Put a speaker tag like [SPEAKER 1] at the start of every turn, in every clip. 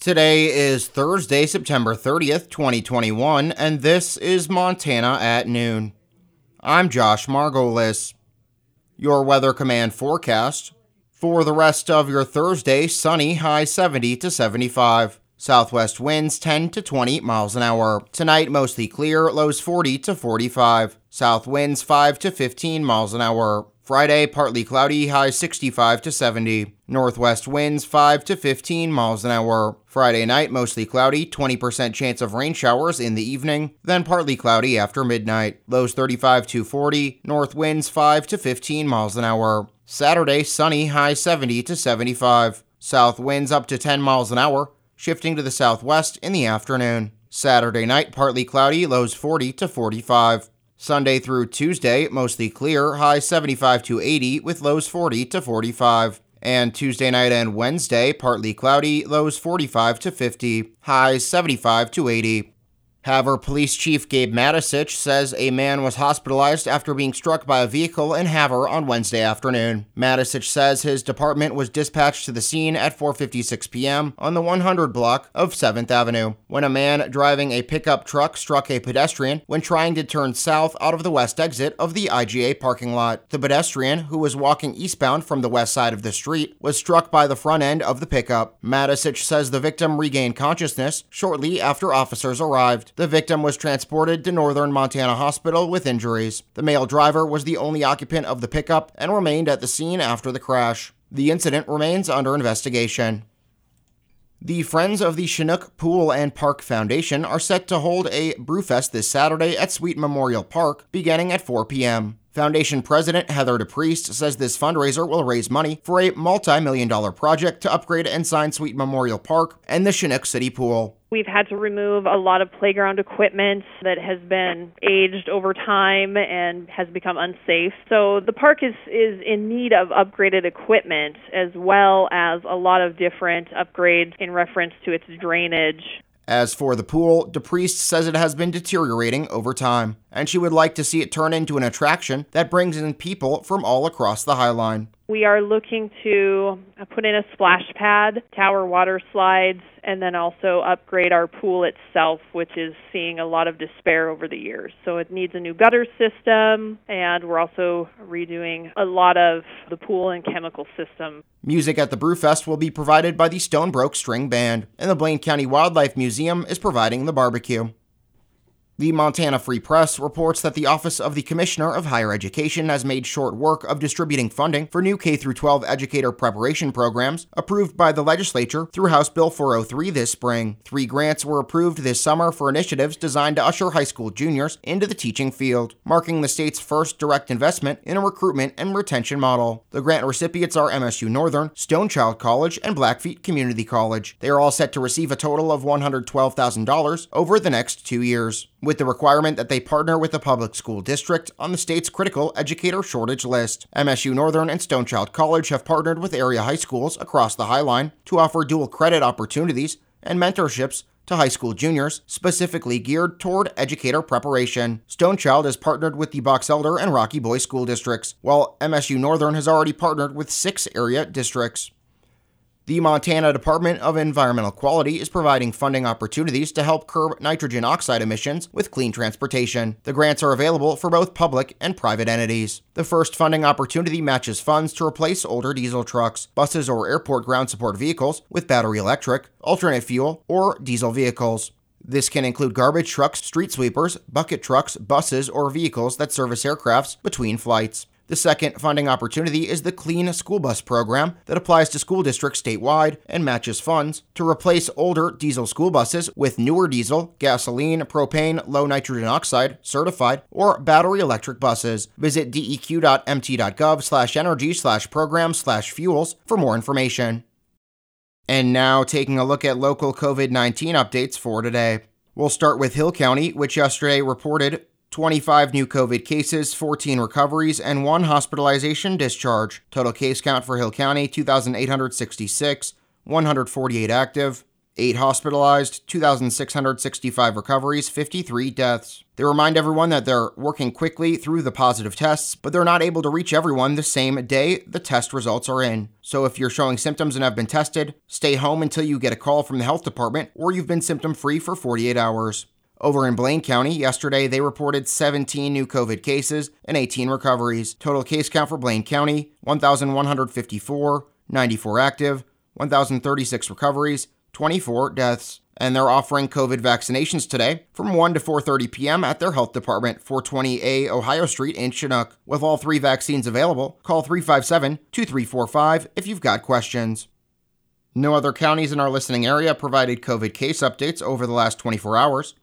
[SPEAKER 1] Today is Thursday, September 30th, 2021, and this is Montana at noon. I'm Josh Margolis. Your Weather Command forecast for the rest of your Thursday sunny, high 70 to 75. Southwest winds 10 to 20 miles an hour. Tonight, mostly clear, lows 40 to 45. South winds 5 to 15 miles an hour. Friday, partly cloudy, high 65 to 70. Northwest winds 5 to 15 miles an hour. Friday night, mostly cloudy, 20% chance of rain showers in the evening, then partly cloudy after midnight. Lows 35 to 40. North winds 5 to 15 miles an hour. Saturday, sunny, high 70 to 75. South winds up to 10 miles an hour, shifting to the southwest in the afternoon. Saturday night, partly cloudy, lows 40 to 45. Sunday through Tuesday, mostly clear, high 75 to 80 with lows 40 to 45. And Tuesday night and Wednesday, partly cloudy, lows 45 to 50, highs 75 to 80. Havre Police Chief Gabe Matisich says a man was hospitalized after being struck by a vehicle in Havre on Wednesday afternoon. Matisich says his department was dispatched to the scene at 4:56 p.m. on the 100 block of 7th Avenue when a man driving a pickup truck struck a pedestrian when trying to turn south out of the west exit of the IGA parking lot. The pedestrian, who was walking eastbound from the west side of the street, was struck by the front end of the pickup. Matisich says the victim regained consciousness shortly after officers arrived. The victim was transported to Northern Montana Hospital with injuries. The male driver was the only occupant of the pickup and remained at the scene after the crash. The incident remains under investigation. The Friends of the Chinook Pool and Park Foundation are set to hold a brewfest this Saturday at Sweet Memorial Park beginning at 4 p.m. Foundation President Heather DePriest says this fundraiser will raise money for a multi million dollar project to upgrade Ensign Sweet Memorial Park and the Chinook City Pool.
[SPEAKER 2] We've had to remove a lot of playground equipment that has been aged over time and has become unsafe. So the park is, is in need of upgraded equipment as well as a lot of different upgrades in reference to its drainage.
[SPEAKER 1] As for the pool, DePriest says it has been deteriorating over time, and she would like to see it turn into an attraction that brings in people from all across the Highline.
[SPEAKER 2] We are looking to uh, put in a splash pad, tower water slides, and then also upgrade our pool itself, which is seeing a lot of despair over the years. So it needs a new gutter system, and we're also redoing a lot of the pool and chemical system.
[SPEAKER 1] Music at the Brewfest will be provided by the Stonebroke String Band, and the Blaine County Wildlife Museum is providing the barbecue. The Montana Free Press reports that the Office of the Commissioner of Higher Education has made short work of distributing funding for new K 12 educator preparation programs approved by the legislature through House Bill 403 this spring. Three grants were approved this summer for initiatives designed to usher high school juniors into the teaching field, marking the state's first direct investment in a recruitment and retention model. The grant recipients are MSU Northern, Stone Child College, and Blackfeet Community College. They are all set to receive a total of $112,000 over the next two years with the requirement that they partner with a public school district on the state's critical educator shortage list. MSU Northern and Stone Child College have partnered with area high schools across the Highline to offer dual credit opportunities and mentorships to high school juniors, specifically geared toward educator preparation. Stone Child has partnered with the Box Elder and Rocky Boy school districts, while MSU Northern has already partnered with six area districts. The Montana Department of Environmental Quality is providing funding opportunities to help curb nitrogen oxide emissions with clean transportation. The grants are available for both public and private entities. The first funding opportunity matches funds to replace older diesel trucks, buses, or airport ground support vehicles with battery electric, alternate fuel, or diesel vehicles. This can include garbage trucks, street sweepers, bucket trucks, buses, or vehicles that service aircrafts between flights. The second funding opportunity is the Clean School Bus Program that applies to school districts statewide and matches funds to replace older diesel school buses with newer diesel, gasoline, propane, low nitrogen oxide, certified, or battery electric buses. Visit deq.mt.gov slash energy slash program slash fuels for more information. And now taking a look at local COVID 19 updates for today. We'll start with Hill County, which yesterday reported 25 new COVID cases, 14 recoveries, and one hospitalization discharge. Total case count for Hill County 2,866, 148 active. 8 hospitalized, 2,665 recoveries, 53 deaths. They remind everyone that they're working quickly through the positive tests, but they're not able to reach everyone the same day the test results are in. So if you're showing symptoms and have been tested, stay home until you get a call from the health department or you've been symptom free for 48 hours. Over in Blaine County, yesterday they reported 17 new COVID cases and 18 recoveries. Total case count for Blaine County 1,154, 94 active, 1,036 recoveries, 24 deaths. And they're offering COVID vaccinations today from 1 to 4:30 p.m. at their health department, 420A Ohio Street in Chinook. With all three vaccines available, call 357-2345 if you've got questions. No other counties in our listening area provided COVID case updates over the last 24 hours.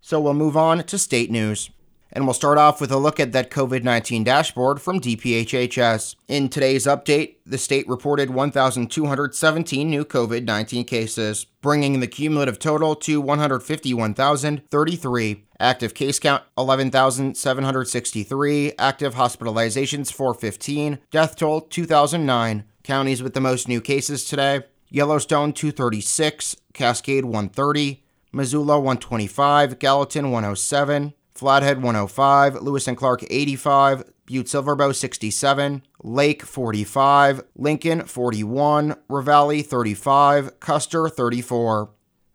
[SPEAKER 1] So we'll move on to state news. And we'll start off with a look at that COVID 19 dashboard from DPHHS. In today's update, the state reported 1,217 new COVID 19 cases, bringing the cumulative total to 151,033. Active case count 11,763. Active hospitalizations 415. Death toll 2,009. Counties with the most new cases today Yellowstone 236, Cascade 130. Missoula 125, Gallatin 107, Flathead 105, Lewis and Clark 85, Butte Silverbow 67, Lake 45, Lincoln 41, Ravalli 35, Custer 34.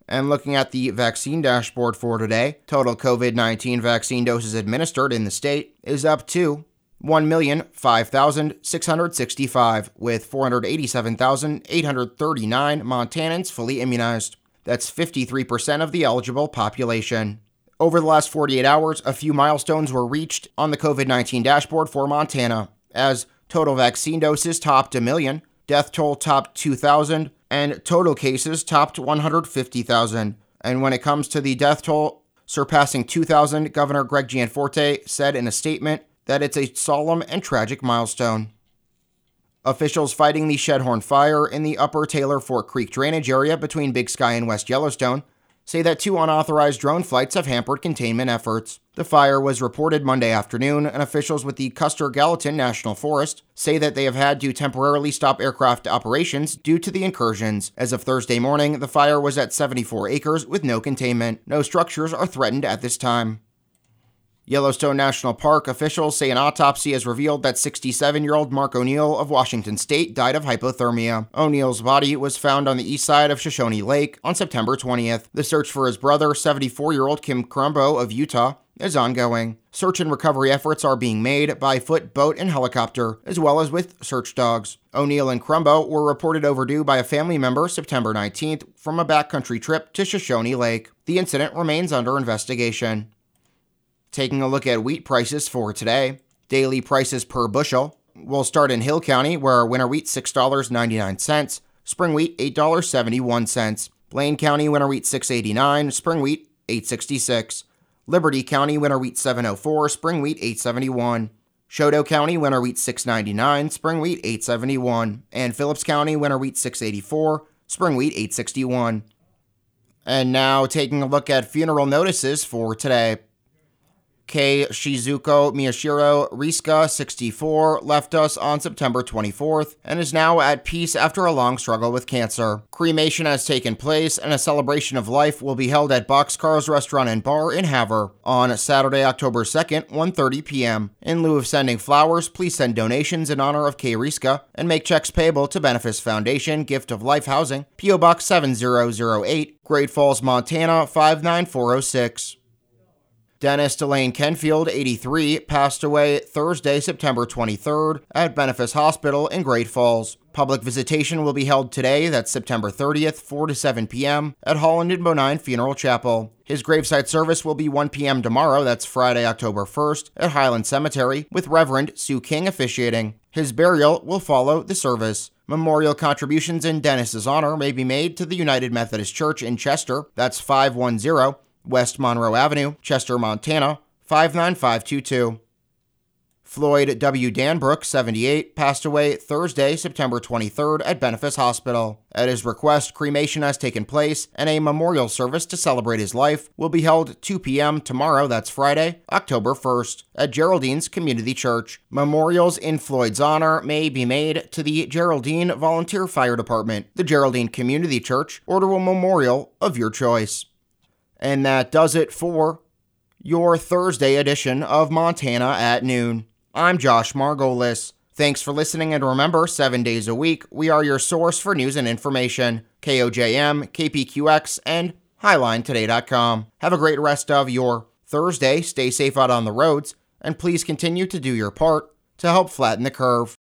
[SPEAKER 1] And looking at the vaccine dashboard for today, total COVID 19 vaccine doses administered in the state is up to 1,005,665, with 487,839 Montanans fully immunized. That's 53% of the eligible population. Over the last 48 hours, a few milestones were reached on the COVID 19 dashboard for Montana, as total vaccine doses topped a million, death toll topped 2,000, and total cases topped 150,000. And when it comes to the death toll surpassing 2,000, Governor Greg Gianforte said in a statement that it's a solemn and tragic milestone. Officials fighting the Shedhorn fire in the upper Taylor Fork Creek drainage area between Big Sky and West Yellowstone say that two unauthorized drone flights have hampered containment efforts. The fire was reported Monday afternoon, and officials with the Custer Gallatin National Forest say that they have had to temporarily stop aircraft operations due to the incursions. As of Thursday morning, the fire was at 74 acres with no containment. No structures are threatened at this time. Yellowstone National Park officials say an autopsy has revealed that 67 year old Mark O'Neill of Washington State died of hypothermia. O'Neill's body was found on the east side of Shoshone Lake on September 20th. The search for his brother, 74 year old Kim Crumbo of Utah, is ongoing. Search and recovery efforts are being made by foot, boat, and helicopter, as well as with search dogs. O'Neill and Crumbo were reported overdue by a family member September 19th from a backcountry trip to Shoshone Lake. The incident remains under investigation. Taking a look at wheat prices for today, daily prices per bushel. We'll start in Hill County, where winter wheat $6.99, spring wheat $8.71, Blaine County winter wheat 6.89, spring wheat 8.66, Liberty County winter wheat 7.04, spring wheat 8.71. Chouteau County winter wheat 6.99, spring wheat 8.71, and Phillips County winter wheat 6.84, spring wheat 8.61. And now taking a look at funeral notices for today. Kei Shizuko Miyashiro Riska, 64, left us on September 24th and is now at peace after a long struggle with cancer. Cremation has taken place and a celebration of life will be held at Boxcars Restaurant and Bar in Havre on Saturday, October 2nd, 1:30 p.m. In lieu of sending flowers, please send donations in honor of Kei Riska and make checks payable to Benefis Foundation, Gift of Life Housing, PO Box 7008, Great Falls, Montana 59406. Dennis Delane Kenfield, 83, passed away Thursday, September 23rd at Benefis Hospital in Great Falls. Public visitation will be held today, that's September 30th, 4 to 7 p.m., at Holland and Bonine Funeral Chapel. His gravesite service will be 1 p.m. tomorrow, that's Friday, October 1st, at Highland Cemetery, with Reverend Sue King officiating. His burial will follow the service. Memorial contributions in Dennis's honor may be made to the United Methodist Church in Chester, that's 510 West Monroe Avenue, Chester, Montana 59522. Floyd W. Danbrook, 78, passed away Thursday, September 23rd at Benefis Hospital. At his request, cremation has taken place, and a memorial service to celebrate his life will be held 2 p.m. tomorrow, that's Friday, October 1st, at Geraldine's Community Church. Memorials in Floyd's honor may be made to the Geraldine Volunteer Fire Department, the Geraldine Community Church, or to a memorial of your choice. And that does it for your Thursday edition of Montana at Noon. I'm Josh Margolis. Thanks for listening, and remember, seven days a week, we are your source for news and information. KOJM, KPQX, and HighlineToday.com. Have a great rest of your Thursday. Stay safe out on the roads, and please continue to do your part to help flatten the curve.